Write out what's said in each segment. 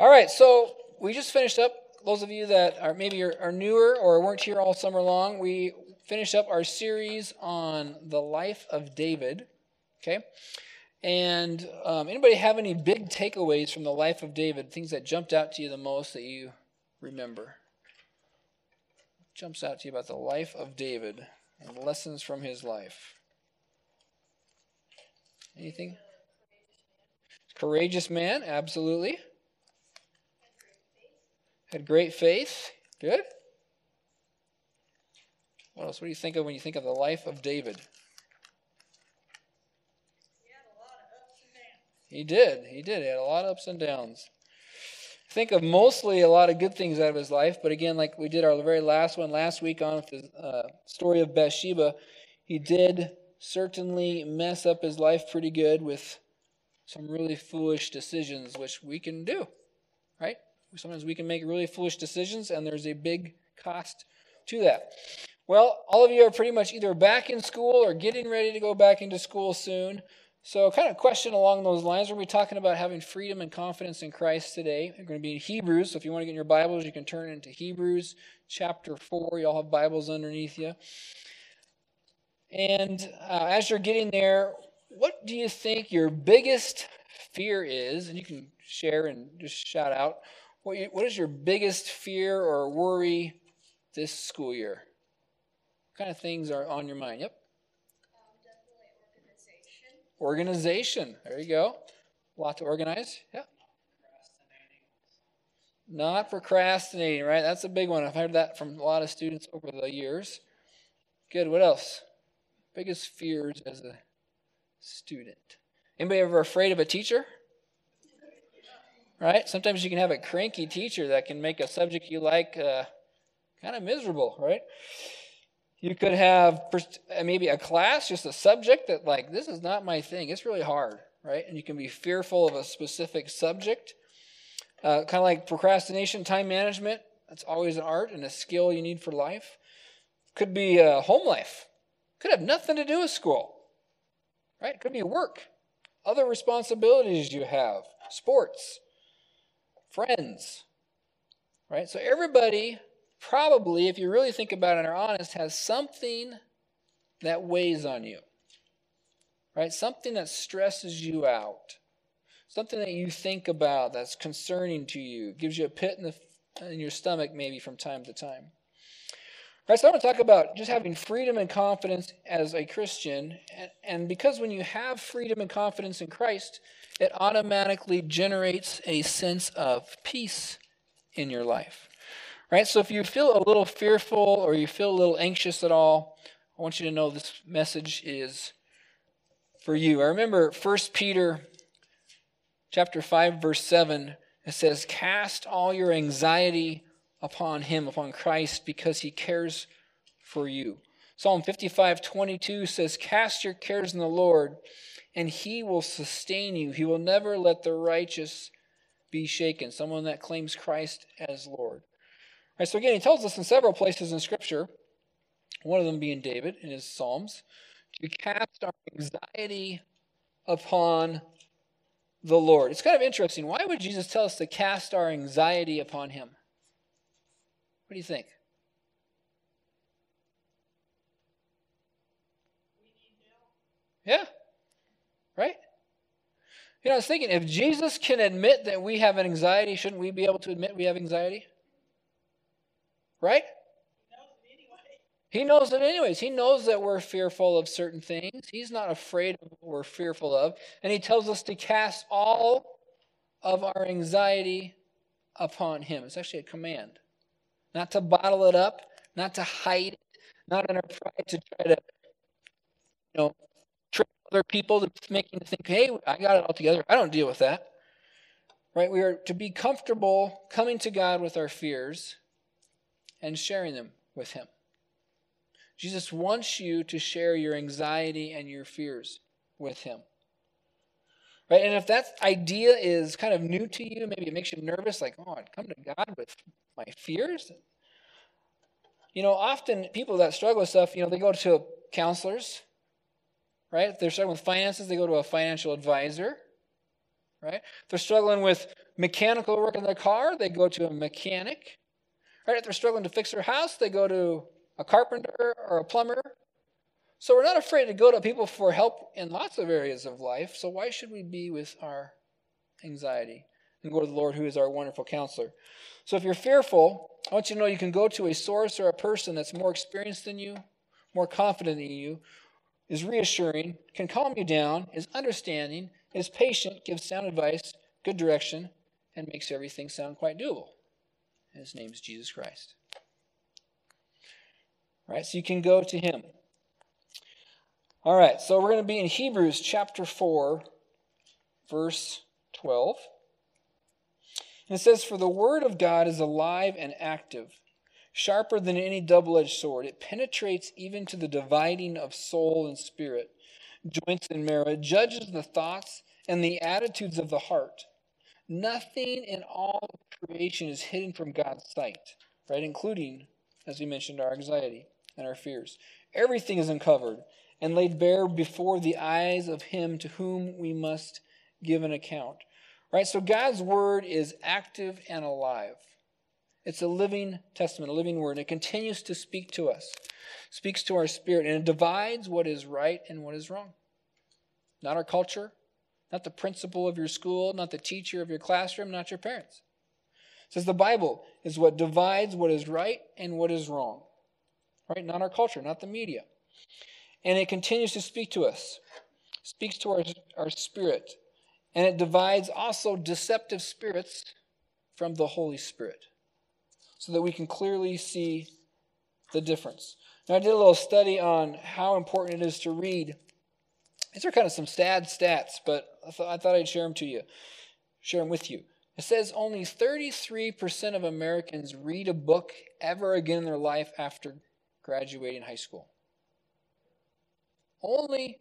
All right, so we just finished up. Those of you that are maybe are, are newer or weren't here all summer long, we finished up our series on the life of David. Okay, and um, anybody have any big takeaways from the life of David? Things that jumped out to you the most that you remember? Jumps out to you about the life of David and lessons from his life. Anything? Courageous man, absolutely. Had great faith. Good. What else? What do you think of when you think of the life of David? He did. He did. He had a lot of ups and downs. Think of mostly a lot of good things out of his life, but again, like we did our very last one last week on the uh, story of Bathsheba, he did certainly mess up his life pretty good with some really foolish decisions, which we can do? Sometimes we can make really foolish decisions, and there's a big cost to that. Well, all of you are pretty much either back in school or getting ready to go back into school soon. So, kind of question along those lines. We're going to be talking about having freedom and confidence in Christ today. We're going to be in Hebrews. So, if you want to get in your Bibles, you can turn into Hebrews chapter 4. You all have Bibles underneath you. And uh, as you're getting there, what do you think your biggest fear is? And you can share and just shout out. What, you, what is your biggest fear or worry this school year? What kind of things are on your mind? Yep. Um, organization. Organization. There you go. A lot to organize. Yeah. Not procrastinating, right? That's a big one. I've heard that from a lot of students over the years. Good. What else? Biggest fears as a student. Anybody ever afraid of a teacher? Right? Sometimes you can have a cranky teacher that can make a subject you like uh, kind of miserable, right? You could have uh, maybe a class, just a subject that, like, this is not my thing. It's really hard, right? And you can be fearful of a specific subject. Uh, kind of like procrastination, time management. That's always an art and a skill you need for life. Could be uh, home life. Could have nothing to do with school, right? Could be work, other responsibilities you have, sports, friends, right? So everybody probably, if you really think about it and are honest, has something that weighs on you, right? Something that stresses you out, something that you think about that's concerning to you, gives you a pit in, the, in your stomach maybe from time to time. Right, so I want to talk about just having freedom and confidence as a Christian. And, and because when you have freedom and confidence in Christ, it automatically generates a sense of peace in your life. Right? So if you feel a little fearful or you feel a little anxious at all, I want you to know this message is for you. I remember 1 Peter chapter 5 verse 7 it says cast all your anxiety upon him, upon Christ, because he cares for you. Psalm 55 22 says, Cast your cares in the Lord, and he will sustain you. He will never let the righteous be shaken. Someone that claims Christ as Lord. All right, so again, he tells us in several places in Scripture, one of them being David in his Psalms, to cast our anxiety upon the Lord. It's kind of interesting. Why would Jesus tell us to cast our anxiety upon him? What do you think? Yeah. Right? You know, I was thinking if Jesus can admit that we have anxiety, shouldn't we be able to admit we have anxiety? Right? He knows it anyways. He knows that we're fearful of certain things. He's not afraid of what we're fearful of. And he tells us to cast all of our anxiety upon him. It's actually a command not to bottle it up, not to hide it, not in our pride to try to, you know, other people to making think, hey, I got it all together. I don't deal with that. Right? We are to be comfortable coming to God with our fears and sharing them with Him. Jesus wants you to share your anxiety and your fears with Him. Right? And if that idea is kind of new to you, maybe it makes you nervous, like, oh, I'd come to God with my fears. You know, often people that struggle with stuff, you know, they go to counselors, right? If they're struggling with finances, they go to a financial advisor. right? If they're struggling with mechanical work in their car, they go to a mechanic. Right? If they're struggling to fix their house, they go to a carpenter or a plumber. So we're not afraid to go to people for help in lots of areas of life. So why should we be with our anxiety and go to the Lord who is our wonderful counselor? So if you're fearful, I want you to know you can go to a source or a person that's more experienced than you, more confident than you, is reassuring, can calm you down, is understanding, is patient, gives sound advice, good direction, and makes everything sound quite doable. His name is Jesus Christ. All right, so you can go to him. All right, so we're going to be in Hebrews chapter 4, verse 12. And it says, For the word of God is alive and active, sharper than any double edged sword. It penetrates even to the dividing of soul and spirit, joints and marrow. It judges the thoughts and the attitudes of the heart. Nothing in all creation is hidden from God's sight, right? Including, as we mentioned, our anxiety and our fears. Everything is uncovered and laid bare before the eyes of him to whom we must give an account. Right? So God's word is active and alive. It's a living testament, a living word. And it continues to speak to us, speaks to our spirit, and it divides what is right and what is wrong. Not our culture, not the principal of your school, not the teacher of your classroom, not your parents. It says the Bible is what divides what is right and what is wrong. Right? Not our culture, not the media. And it continues to speak to us, speaks to our, our spirit. And it divides also deceptive spirits from the Holy Spirit so that we can clearly see the difference. Now, I did a little study on how important it is to read. These are kind of some sad stats, but I thought, I thought I'd share them to you, share them with you. It says only 33% of Americans read a book ever again in their life after graduating high school only,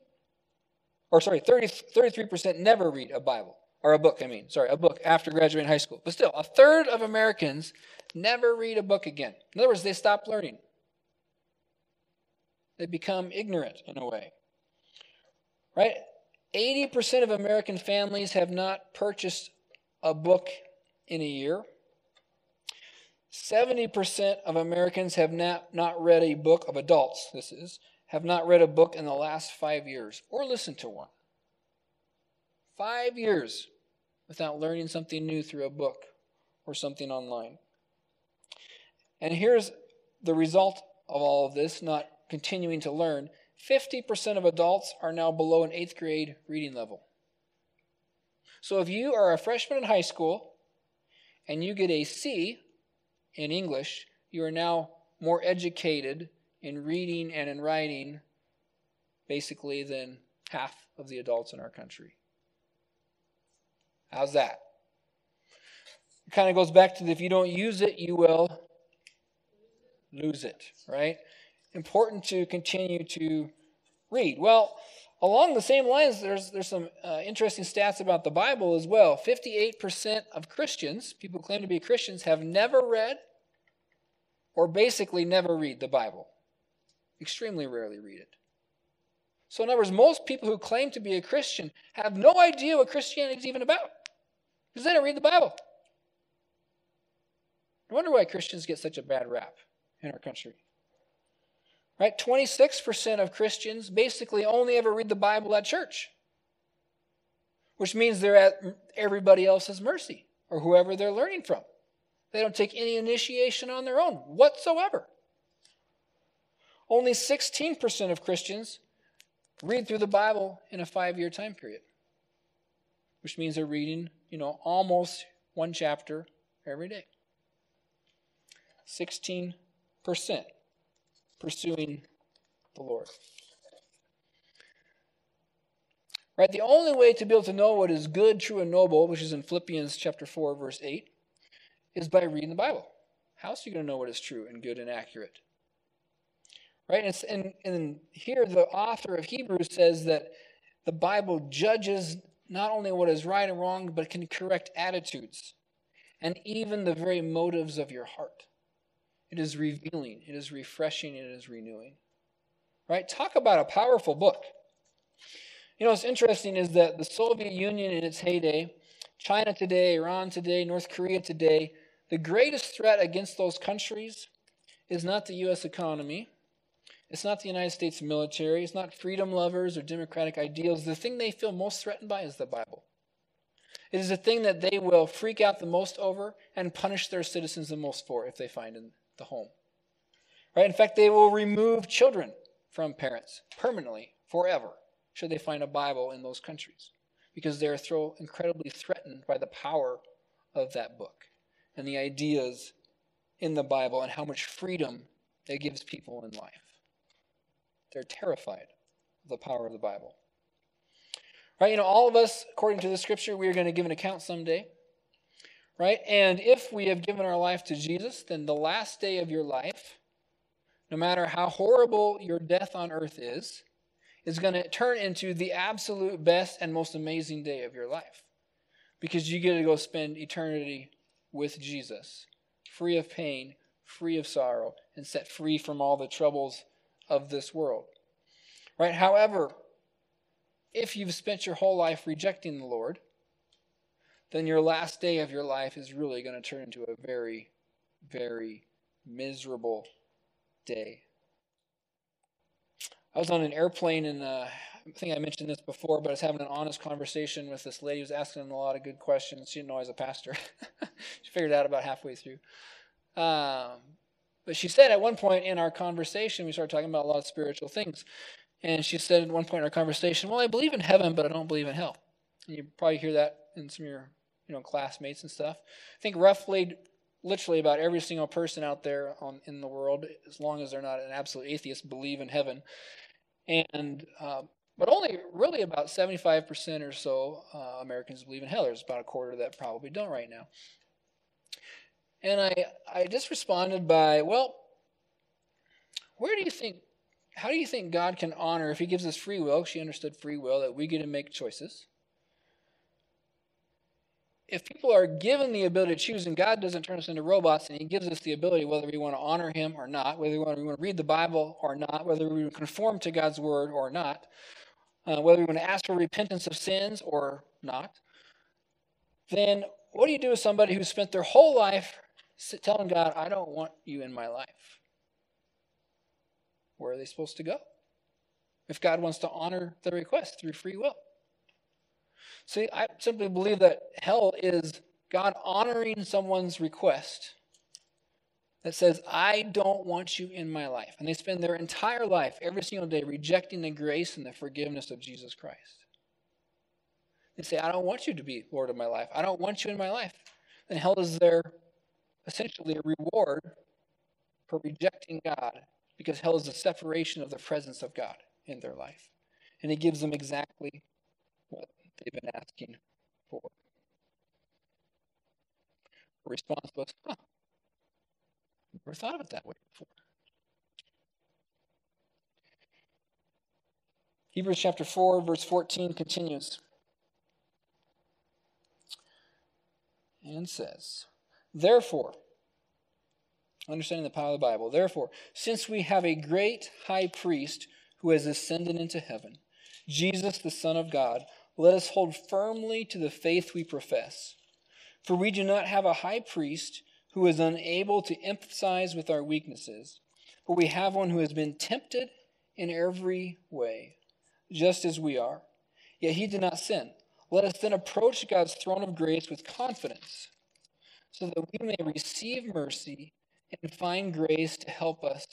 or sorry, 30, 33% never read a Bible, or a book, I mean, sorry, a book after graduating high school. But still, a third of Americans never read a book again. In other words, they stop learning. They become ignorant in a way. Right? 80% of American families have not purchased a book in a year. 70% of Americans have not, not read a book of adults, this is, have not read a book in the last five years or listened to one. Five years without learning something new through a book or something online. And here's the result of all of this, not continuing to learn 50% of adults are now below an eighth grade reading level. So if you are a freshman in high school and you get a C in English, you are now more educated in reading and in writing basically than half of the adults in our country. How's that? It kind of goes back to the, if you don't use it, you will lose it, right? Important to continue to read. Well, along the same lines, there's, there's some uh, interesting stats about the Bible as well. 58% of Christians, people claim to be Christians, have never read or basically never read the Bible extremely rarely read it. So, in other words, most people who claim to be a Christian have no idea what Christianity is even about because they don't read the Bible. I wonder why Christians get such a bad rap in our country. Right? 26% of Christians basically only ever read the Bible at church, which means they're at everybody else's mercy or whoever they're learning from. They don't take any initiation on their own whatsoever. Only 16% of Christians read through the Bible in a five year time period, which means they're reading, you know, almost one chapter every day. 16% pursuing the Lord. Right? The only way to be able to know what is good, true, and noble, which is in Philippians chapter 4, verse 8, is by reading the Bible. How else are you going to know what is true and good and accurate? Right? And, and, and here the author of Hebrews says that the Bible judges not only what is right and wrong, but can correct attitudes and even the very motives of your heart. It is revealing, it is refreshing, it is renewing. Right? Talk about a powerful book. You know, what's interesting is that the Soviet Union in its heyday China today, Iran today, North Korea today, the greatest threat against those countries is not the U.S. economy. It's not the United States military. It's not freedom lovers or democratic ideals. The thing they feel most threatened by is the Bible. It is the thing that they will freak out the most over and punish their citizens the most for if they find in the home. Right? In fact, they will remove children from parents permanently, forever, should they find a Bible in those countries, because they are so incredibly threatened by the power of that book and the ideas in the Bible and how much freedom it gives people in life. They're terrified of the power of the Bible. Right? You know, all of us, according to the scripture, we are going to give an account someday. Right? And if we have given our life to Jesus, then the last day of your life, no matter how horrible your death on earth is, is going to turn into the absolute best and most amazing day of your life. Because you get to go spend eternity with Jesus, free of pain, free of sorrow, and set free from all the troubles of this world. Right? However, if you've spent your whole life rejecting the Lord, then your last day of your life is really going to turn into a very, very miserable day. I was on an airplane and uh, I think I mentioned this before, but I was having an honest conversation with this lady who was asking a lot of good questions. She didn't know I was a pastor. she figured out about halfway through. Um, but she said at one point in our conversation, we started talking about a lot of spiritual things. And she said at one point in our conversation, Well, I believe in heaven, but I don't believe in hell. And you probably hear that in some of your you know, classmates and stuff. I think roughly, literally about every single person out there on, in the world, as long as they're not an absolute atheist, believe in heaven. And uh, but only really about 75% or so uh, Americans believe in hell. There's about a quarter that probably don't right now. And I, I just responded by, well, where do you think, how do you think God can honor, if He gives us free will, she understood free will, that we get to make choices? If people are given the ability to choose, and God doesn't turn us into robots, and He gives us the ability whether we want to honor Him or not, whether we want to, read the Bible or not, whether we want to conform to God's Word or not, uh, whether we want to ask for repentance of sins or not, then what do you do with somebody who spent their whole life telling God, I don't want you in my life. Where are they supposed to go? If God wants to honor the request through free will. See, I simply believe that hell is God honoring someone's request that says, I don't want you in my life. And they spend their entire life, every single day, rejecting the grace and the forgiveness of Jesus Christ. They say, I don't want you to be Lord of my life. I don't want you in my life. And hell is their essentially a reward for rejecting God because hell is a separation of the presence of God in their life. And He gives them exactly what they've been asking for. The response was, huh, never thought of it that way before. Hebrews chapter 4, verse 14 continues and says, Therefore, understanding the power of the Bible, therefore, since we have a great high priest who has ascended into heaven, Jesus, the Son of God, let us hold firmly to the faith we profess. For we do not have a high priest who is unable to empathize with our weaknesses, but we have one who has been tempted in every way, just as we are. Yet he did not sin. Let us then approach God's throne of grace with confidence so that we may receive mercy and find grace to help us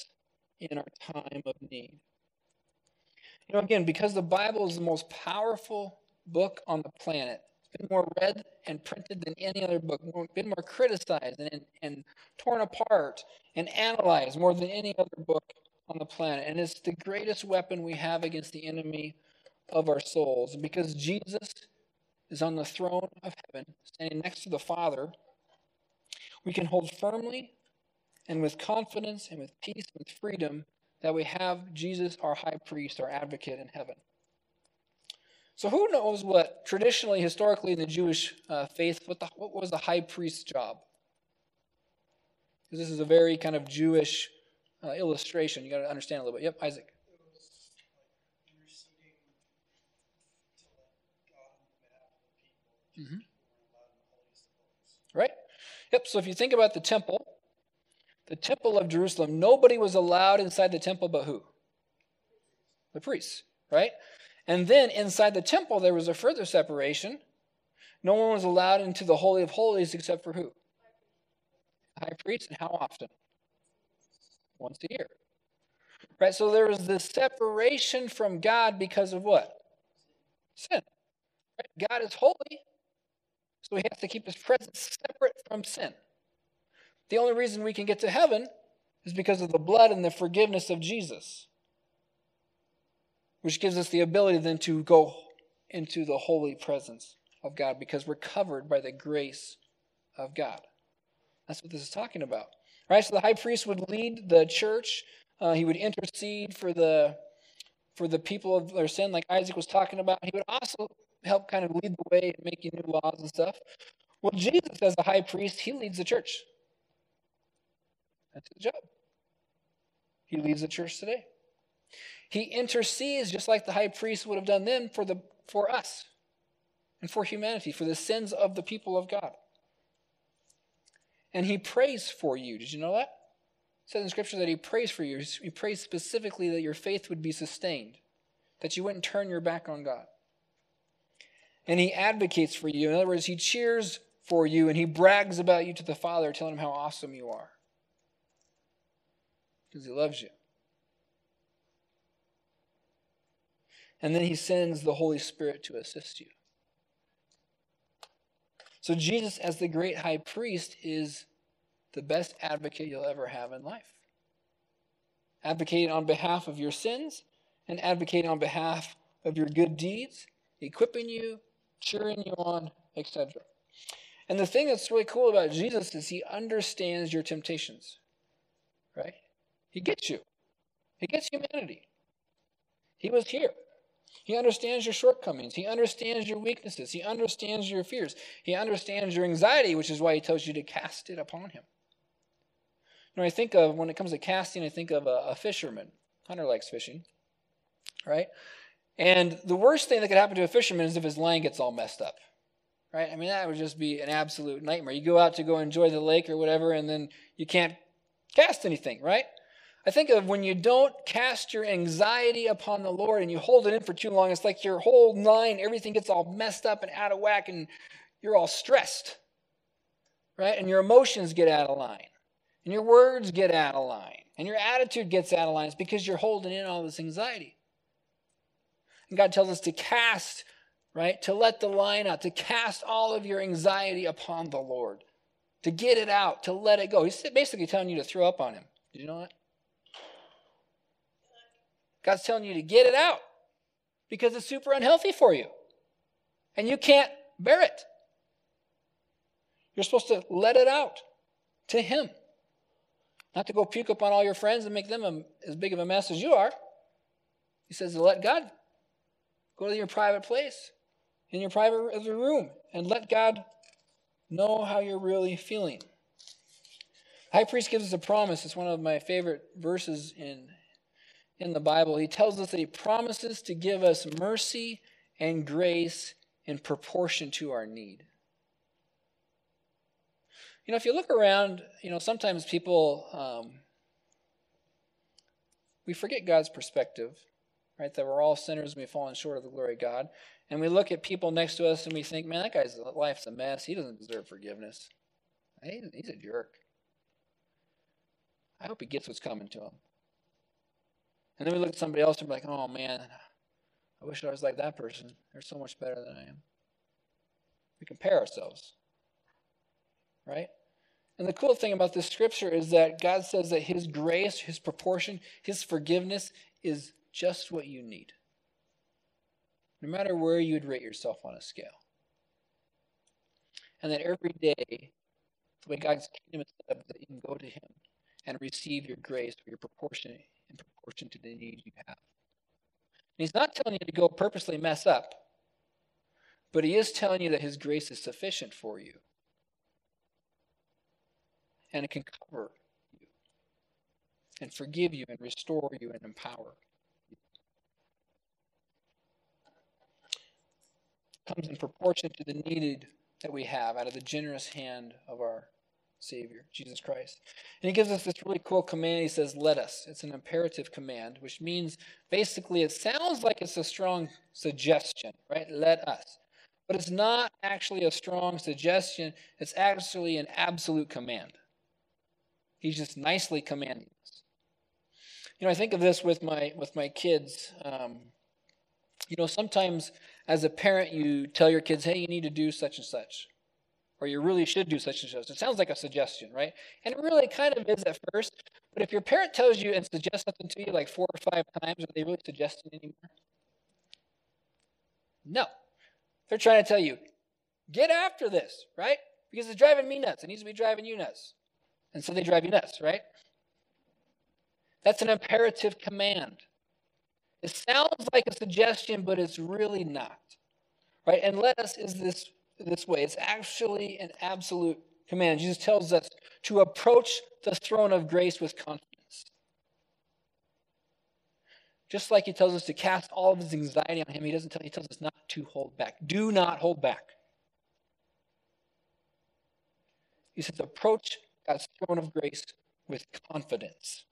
in our time of need. You know, again, because the Bible is the most powerful book on the planet, it's been more read and printed than any other book, been more criticized and, and torn apart and analyzed more than any other book on the planet. And it's the greatest weapon we have against the enemy of our souls. Because Jesus is on the throne of heaven, standing next to the Father, we can hold firmly and with confidence and with peace and with freedom that we have Jesus, our high priest, our advocate in heaven. So, who knows what traditionally, historically, in the Jewish uh, faith, what, the, what was the high priest's job? Because this is a very kind of Jewish uh, illustration. You got to understand a little bit. Yep, Isaac. Mm-hmm. Yep, so if you think about the temple, the temple of Jerusalem, nobody was allowed inside the temple but who? The priests, right? And then inside the temple, there was a further separation. No one was allowed into the Holy of Holies except for who? High priest, and how often? Once a year. Right? So there was this separation from God because of what? Sin. God is holy, so he has to keep his presence separate from sin. The only reason we can get to heaven is because of the blood and the forgiveness of Jesus, which gives us the ability then to go into the holy presence of God because we're covered by the grace of God. That's what this is talking about. Right? So the high priest would lead the church. Uh, he would intercede for the for the people of their sin, like Isaac was talking about. He would also help kind of lead the way in making new laws and stuff. Well, Jesus, as the high priest, he leads the church. That's his job. He leads the church today. He intercedes just like the high priest would have done then for the for us and for humanity, for the sins of the people of God. And he prays for you. Did you know that? It says in Scripture that he prays for you. He prays specifically that your faith would be sustained, that you wouldn't turn your back on God. And he advocates for you. In other words, he cheers for you and he brags about you to the Father, telling him how awesome you are because he loves you. And then he sends the Holy Spirit to assist you. So, Jesus, as the great high priest, is the best advocate you'll ever have in life. Advocating on behalf of your sins and advocating on behalf of your good deeds, equipping you, cheering you on, etc. And the thing that's really cool about Jesus is he understands your temptations, right? He gets you, He gets humanity. He was here. He understands your shortcomings. He understands your weaknesses. He understands your fears. He understands your anxiety, which is why he tells you to cast it upon him. Now, I think of, when it comes to casting, I think of a, a fisherman. Hunter likes fishing, right? And the worst thing that could happen to a fisherman is if his line gets all messed up, right? I mean, that would just be an absolute nightmare. You go out to go enjoy the lake or whatever, and then you can't cast anything, right? I think of when you don't cast your anxiety upon the Lord and you hold it in for too long, it's like your whole line, everything gets all messed up and out of whack and you're all stressed, right? And your emotions get out of line and your words get out of line and your attitude gets out of line. It's because you're holding in all this anxiety. And God tells us to cast, right? To let the line out, to cast all of your anxiety upon the Lord, to get it out, to let it go. He's basically telling you to throw up on Him. Did you know that? God's telling you to get it out because it's super unhealthy for you. And you can't bear it. You're supposed to let it out to Him. Not to go puke up on all your friends and make them a, as big of a mess as you are. He says to let God go to your private place, in your private room, and let God know how you're really feeling. High priest gives us a promise. It's one of my favorite verses in in the Bible, he tells us that he promises to give us mercy and grace in proportion to our need. You know, if you look around, you know, sometimes people, um, we forget God's perspective, right? That we're all sinners and we've fallen short of the glory of God. And we look at people next to us and we think, man, that guy's life's a mess. He doesn't deserve forgiveness. He's a jerk. I hope he gets what's coming to him. And then we look at somebody else and be like, oh man, I wish I was like that person. They're so much better than I am. We compare ourselves. Right? And the cool thing about this scripture is that God says that His grace, His proportion, His forgiveness is just what you need. No matter where you would rate yourself on a scale. And that every day, the way God's kingdom is set up, that you can go to Him and receive your grace or your proportion in proportion to the need you have. And he's not telling you to go purposely mess up, but he is telling you that his grace is sufficient for you. And it can cover you and forgive you and restore you and empower Comes in proportion to the needed that we have out of the generous hand of our Savior, Jesus Christ. And he gives us this really cool command. He says, Let us. It's an imperative command, which means basically it sounds like it's a strong suggestion, right? Let us. But it's not actually a strong suggestion, it's actually an absolute command. He's just nicely commanding us. You know, I think of this with my with my kids. Um, you know, sometimes as a parent, you tell your kids, "Hey, you need to do such and such," or "You really should do such and such." It sounds like a suggestion, right? And it really kind of is at first. But if your parent tells you and suggests something to you like four or five times, are they really suggesting anymore? No. They're trying to tell you, get after this, right? Because it's driving me nuts. It needs to be driving you nuts. And so they drive you nuts, right? That's an imperative command. It sounds like a suggestion, but it's really not. Right? And let us is this this way. It's actually an absolute command. Jesus tells us to approach the throne of grace with confidence. Just like he tells us to cast all of his anxiety on him, he doesn't tell he tells us not to hold back. Do not hold back. He says, approach God's throne of grace with confidence.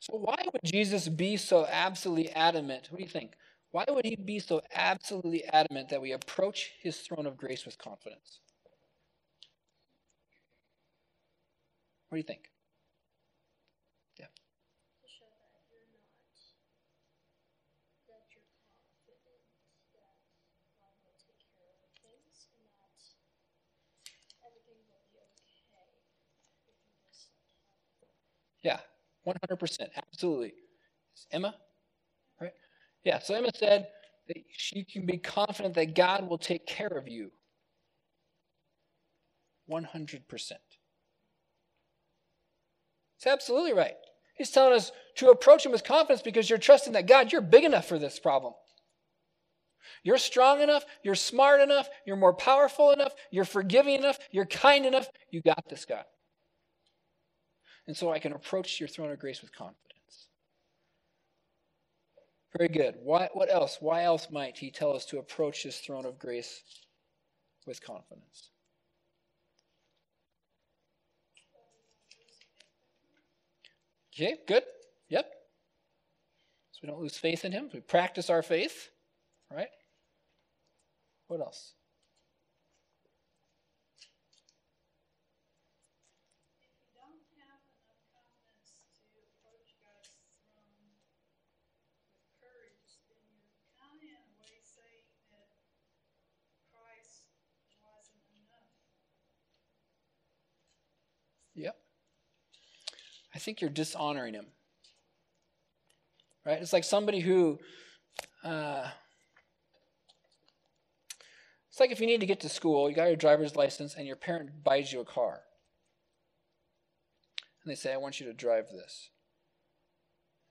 So, why would Jesus be so absolutely adamant? What do you think? Why would he be so absolutely adamant that we approach his throne of grace with confidence? What do you think? Yeah, 100%. Absolutely. Emma? Right? Yeah, so Emma said that she can be confident that God will take care of you. 100%. It's absolutely right. He's telling us to approach him with confidence because you're trusting that God, you're big enough for this problem. You're strong enough, you're smart enough, you're more powerful enough, you're forgiving enough, you're kind enough. You got this, God and so I can approach your throne of grace with confidence. Very good. Why, what else? Why else might he tell us to approach his throne of grace with confidence? Okay, good. Yep. So we don't lose faith in him. We practice our faith, right? What else? Yep. I think you're dishonoring him. Right? It's like somebody who, uh, it's like if you need to get to school, you got your driver's license, and your parent buys you a car. And they say, I want you to drive this.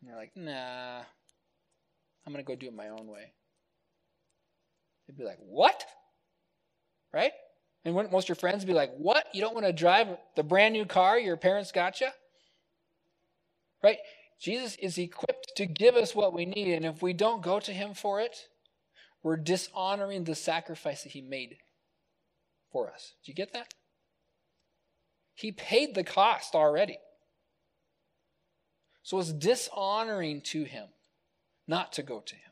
And you're like, nah, I'm going to go do it my own way. They'd be like, what? Right? And wouldn't most of your friends be like, What? You don't want to drive the brand new car your parents got you? Right? Jesus is equipped to give us what we need. And if we don't go to him for it, we're dishonoring the sacrifice that he made for us. Do you get that? He paid the cost already. So it's dishonoring to him not to go to him.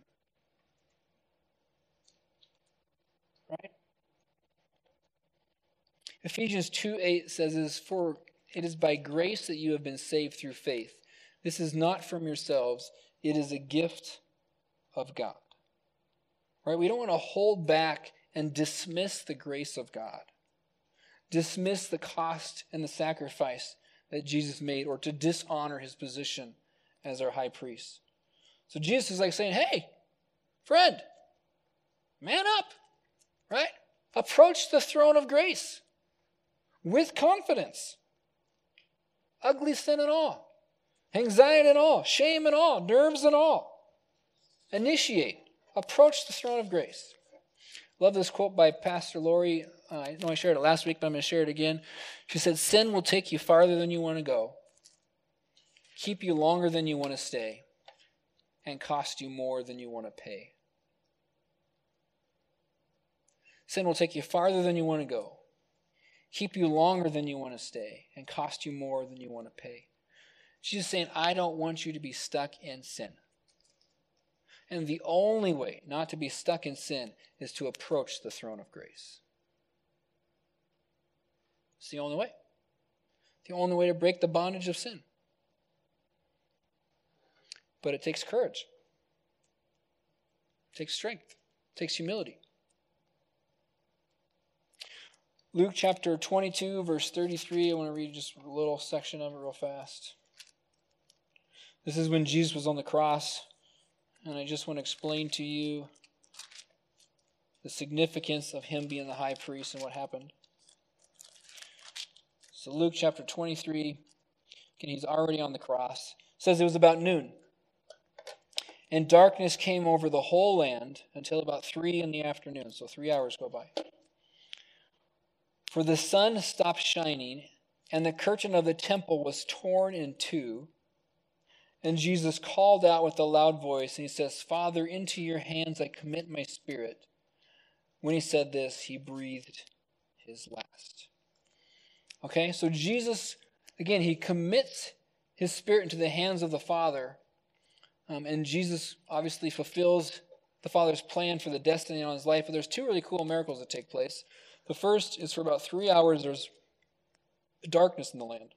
Right? Ephesians 2 8 says, "It is for it is by grace that you have been saved through faith. This is not from yourselves, it is a gift of God. Right? We don't want to hold back and dismiss the grace of God, dismiss the cost and the sacrifice that Jesus made, or to dishonor his position as our high priest. So Jesus is like saying, Hey, friend, man up, right? Approach the throne of grace with confidence. Ugly sin and all, anxiety and all, shame and all, nerves and all. Initiate, approach the throne of grace. Love this quote by Pastor Lori. Uh, I know I shared it last week, but I'm going to share it again. She said, Sin will take you farther than you want to go, keep you longer than you want to stay, and cost you more than you want to pay. Sin will take you farther than you want to go, keep you longer than you want to stay, and cost you more than you want to pay. Jesus saying, I don't want you to be stuck in sin. And the only way not to be stuck in sin is to approach the throne of grace. It's the only way. The only way to break the bondage of sin. But it takes courage. It takes strength. It takes humility. Luke chapter 22, verse 33. I want to read just a little section of it real fast. This is when Jesus was on the cross, and I just want to explain to you the significance of him being the high priest and what happened. So, Luke chapter 23, and he's already on the cross. Says it was about noon. And darkness came over the whole land until about three in the afternoon. So, three hours go by. For the sun stopped shining, and the curtain of the temple was torn in two. And Jesus called out with a loud voice, and he says, Father, into your hands I commit my spirit. When he said this, he breathed his last. Okay, so Jesus, again, he commits his spirit into the hands of the Father. Um, and Jesus obviously fulfills the Father's plan for the destiny on his life. But there's two really cool miracles that take place. The first is for about three hours, there's darkness in the land,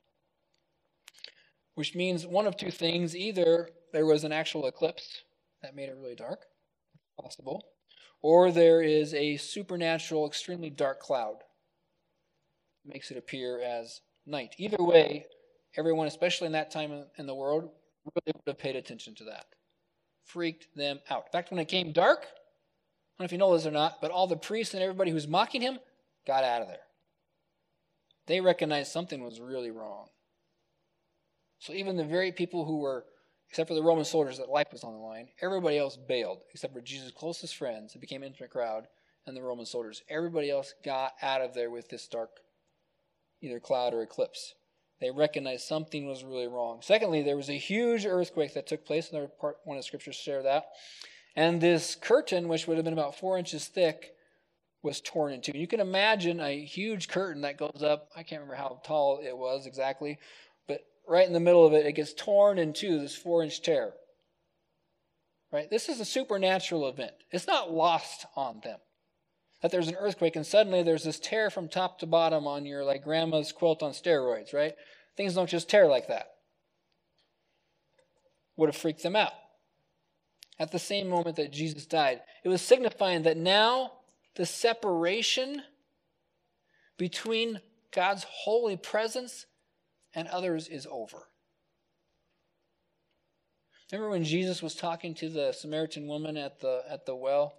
which means one of two things. Either there was an actual eclipse that made it really dark, possible, or there is a supernatural, extremely dark cloud makes it appear as night. Either way, everyone, especially in that time in the world, really would have paid attention to that. Freaked them out. In fact, when it came dark, I don't know if you know this or not, but all the priests and everybody who was mocking him got out of there. They recognized something was really wrong. So even the very people who were, except for the Roman soldiers that life was on the line, everybody else bailed, except for Jesus' closest friends. It became intimate crowd and the Roman soldiers. Everybody else got out of there with this dark either cloud or eclipse. They recognized something was really wrong. Secondly, there was a huge earthquake that took place. Another part, one of the scriptures share that. And this curtain, which would have been about four inches thick, was torn in two. You can imagine a huge curtain that goes up. I can't remember how tall it was exactly, but right in the middle of it, it gets torn in two, this four inch tear. Right? This is a supernatural event. It's not lost on them that there's an earthquake and suddenly there's this tear from top to bottom on your like grandma's quilt on steroids, right? Things don't just tear like that. Would have freaked them out. At the same moment that Jesus died, it was signifying that now the separation between God's holy presence and others is over. Remember when Jesus was talking to the Samaritan woman at the at the well?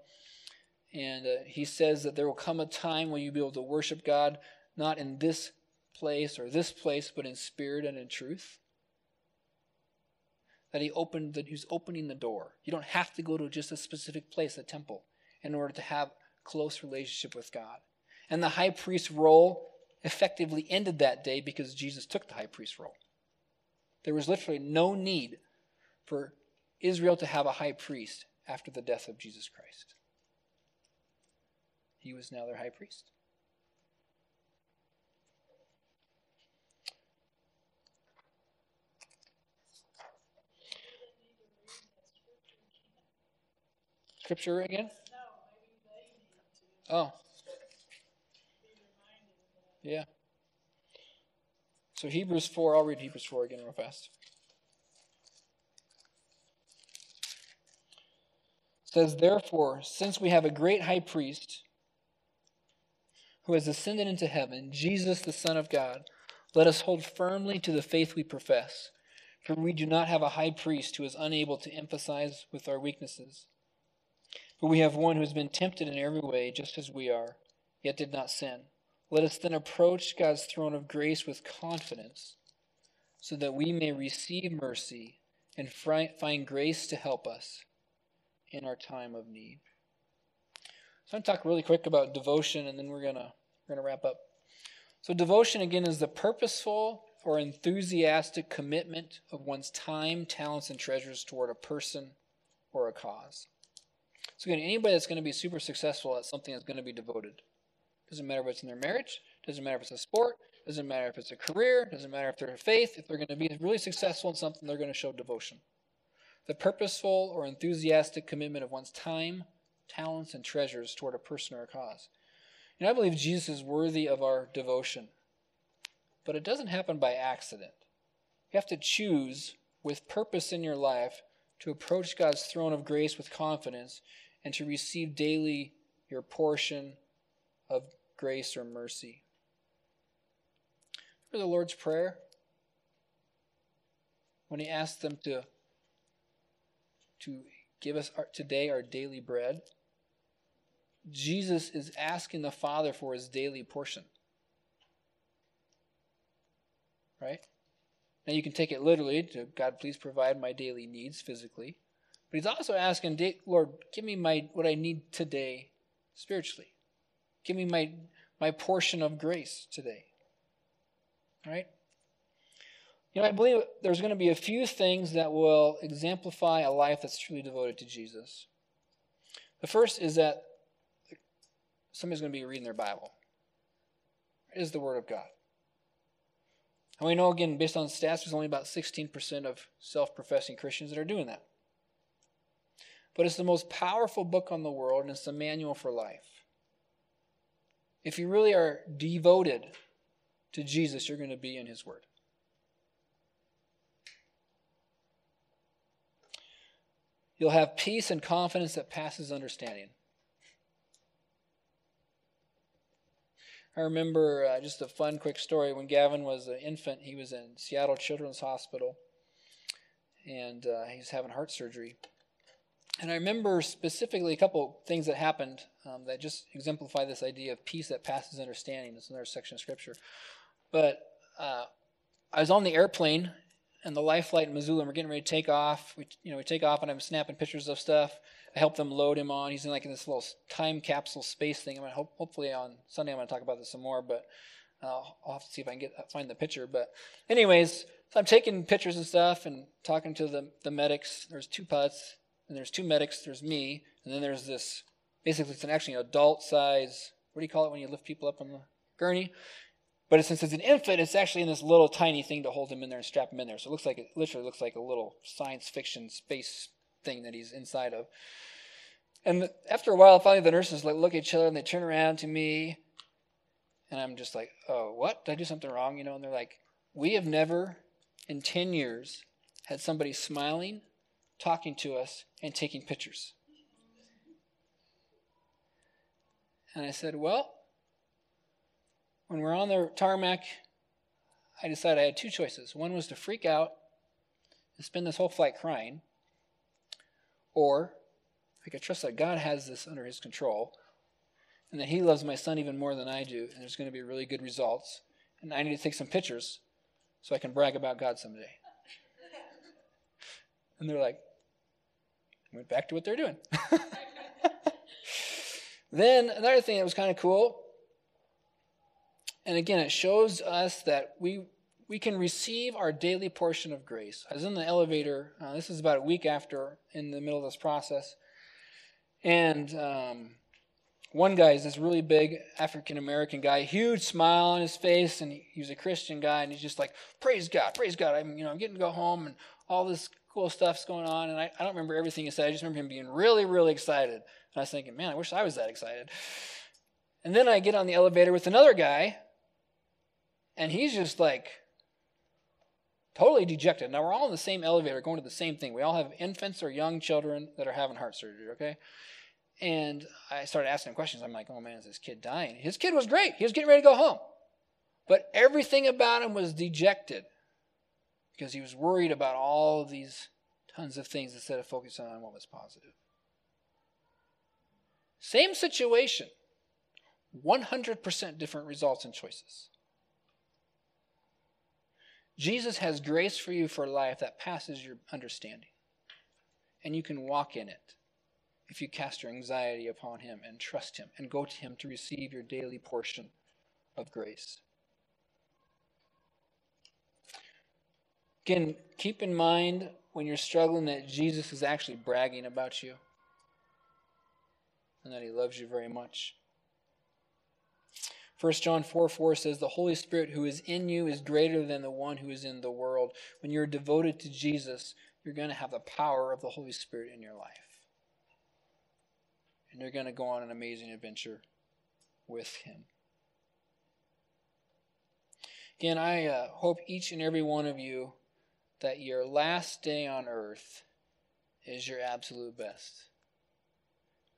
And uh, he says that there will come a time when you'll be able to worship God not in this place or this place, but in spirit and in truth. That he opened that he's opening the door. You don't have to go to just a specific place, a temple, in order to have close relationship with God. And the high priest role effectively ended that day because Jesus took the high priest role. There was literally no need for Israel to have a high priest after the death of Jesus Christ. He was now their high priest. Scripture again? Oh. Yeah. So Hebrews 4, I'll read Hebrews 4 again real fast. It says, Therefore, since we have a great high priest who has ascended into heaven, Jesus, the Son of God, let us hold firmly to the faith we profess. For we do not have a high priest who is unable to emphasize with our weaknesses. But we have one who has been tempted in every way, just as we are, yet did not sin. Let us then approach God's throne of grace with confidence, so that we may receive mercy and find grace to help us in our time of need. So I'm going to talk really quick about devotion, and then we're going to we're going to wrap up. So devotion again is the purposeful or enthusiastic commitment of one's time, talents, and treasures toward a person or a cause. So again, anybody that's going to be super successful at something is going to be devoted. Doesn't matter what's in their marriage, Doesn't matter if it's a sport. Doesn't matter if it's a career. Doesn't matter if they're a faith. If they're going to be really successful in something, they're going to show devotion. The purposeful or enthusiastic commitment of one's time, talents, and treasures toward a person or a cause. And I believe Jesus is worthy of our devotion. But it doesn't happen by accident. You have to choose with purpose in your life to approach God's throne of grace with confidence and to receive daily your portion of grace or mercy. Remember the Lord's Prayer, when He asked them to, to give us our, today our daily bread, Jesus is asking the Father for His daily portion. Right? Now you can take it literally to God, please provide my daily needs physically. But he's also asking, Lord, give me my what I need today spiritually. Give me my my portion of grace today. All right? You know, I believe there's going to be a few things that will exemplify a life that's truly devoted to Jesus. The first is that somebody's going to be reading their Bible. It is the Word of God. And we know, again, based on stats, there's only about 16% of self professing Christians that are doing that. But it's the most powerful book on the world, and it's the manual for life. If you really are devoted to Jesus, you're going to be in His Word. You'll have peace and confidence that passes understanding. I remember uh, just a fun, quick story. When Gavin was an infant, he was in Seattle Children's Hospital, and uh, he was having heart surgery. And I remember specifically a couple things that happened um, that just exemplify this idea of peace that passes understanding. It's another section of scripture. But uh, I was on the airplane, and the life flight in Missoula, and we're getting ready to take off. We, you know, we take off, and I'm snapping pictures of stuff. I help them load him on. He's in like in this little time capsule space thing. I'm gonna hope, hopefully on Sunday I'm gonna talk about this some more, but uh, I'll have to see if I can get find the picture. But anyways, so I'm taking pictures and stuff and talking to the the medics. There's two putts and there's two medics. There's me, and then there's this. Basically, it's an actually adult size. What do you call it when you lift people up on the gurney? But since it's an infant, it's actually in this little tiny thing to hold him in there and strap him in there. So it looks like it literally looks like a little science fiction space thing that he's inside of. And after a while, finally, the nurses like look at each other and they turn around to me, and I'm just like, "Oh, what? Did I do something wrong?" You know? And they're like, "We have never, in ten years, had somebody smiling, talking to us, and taking pictures." And I said, "Well, when we're on the tarmac, I decided I had two choices. One was to freak out and spend this whole flight crying, or I could trust that God has this under his control and that he loves my son even more than I do, and there's going to be really good results. And I need to take some pictures so I can brag about God someday. And they're like, went back to what they're doing. then another thing that was kind of cool, and again, it shows us that we we can receive our daily portion of grace. I was in the elevator. Uh, this is about a week after, in the middle of this process, and um, one guy is this really big African American guy, huge smile on his face, and he, a Christian guy, and he's just like, "Praise God, praise God! I'm you know I'm getting to go home, and all this cool stuff's going on." And I, I don't remember everything he said. I just remember him being really really excited. And I was thinking, man, I wish I was that excited. And then I get on the elevator with another guy, and he's just like totally dejected. Now we're all in the same elevator going to the same thing. We all have infants or young children that are having heart surgery, okay? And I started asking him questions. I'm like, oh man, is this kid dying? His kid was great. He was getting ready to go home. But everything about him was dejected because he was worried about all of these tons of things instead of focusing on what was positive. Same situation, 100% different results and choices. Jesus has grace for you for life that passes your understanding. And you can walk in it if you cast your anxiety upon Him and trust Him and go to Him to receive your daily portion of grace. Again, keep in mind when you're struggling that Jesus is actually bragging about you and that He loves you very much. 1 John 4 4 says, The Holy Spirit who is in you is greater than the one who is in the world. When you're devoted to Jesus, you're going to have the power of the Holy Spirit in your life. And you're going to go on an amazing adventure with Him. Again, I uh, hope each and every one of you that your last day on earth is your absolute best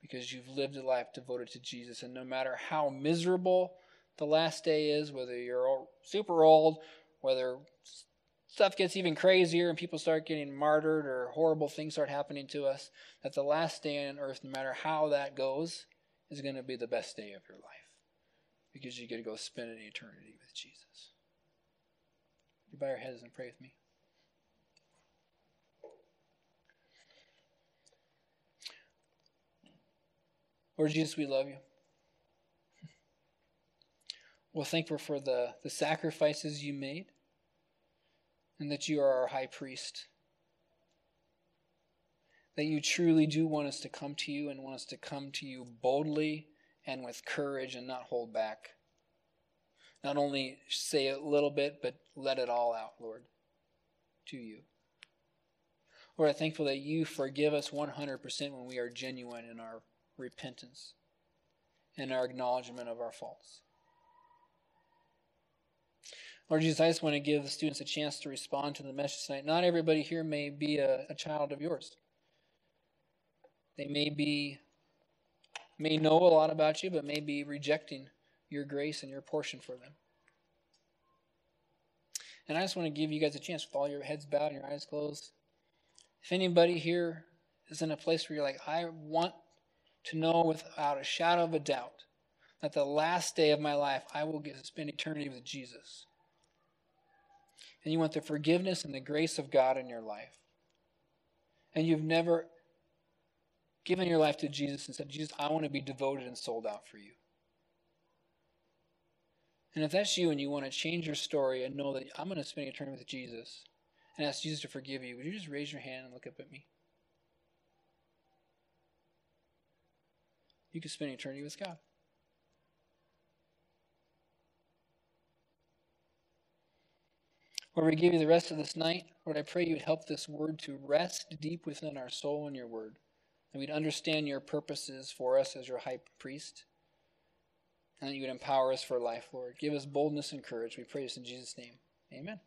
because you've lived a life devoted to Jesus. And no matter how miserable the last day is, whether you're super old, whether stuff gets even crazier and people start getting martyred or horrible things start happening to us, that the last day on earth, no matter how that goes, is going to be the best day of your life because you get to go spend an eternity with Jesus. You bow your heads and pray with me. Lord Jesus, we love you. We're thankful for the, the sacrifices you made and that you are our high priest. That you truly do want us to come to you and want us to come to you boldly and with courage and not hold back. Not only say a little bit, but let it all out, Lord, to you. Lord, I'm thankful that you forgive us 100% when we are genuine in our repentance and our acknowledgement of our faults. Lord Jesus, I just want to give the students a chance to respond to the message tonight. Not everybody here may be a, a child of yours. They may be may know a lot about you, but may be rejecting your grace and your portion for them. And I just want to give you guys a chance with all your heads bowed and your eyes closed. If anybody here is in a place where you're like, I want to know without a shadow of a doubt that the last day of my life I will spend eternity with Jesus and you want the forgiveness and the grace of God in your life, and you've never given your life to Jesus and said, Jesus, I want to be devoted and sold out for you. And if that's you and you want to change your story and know that I'm going to spend eternity with Jesus and ask Jesus to forgive you, would you just raise your hand and look up at me? You can spend eternity with God. Lord, we give you the rest of this night. Lord, I pray you'd help this word to rest deep within our soul in your word. And we'd understand your purposes for us as your high priest. And that you would empower us for life, Lord. Give us boldness and courage. We pray this in Jesus' name. Amen.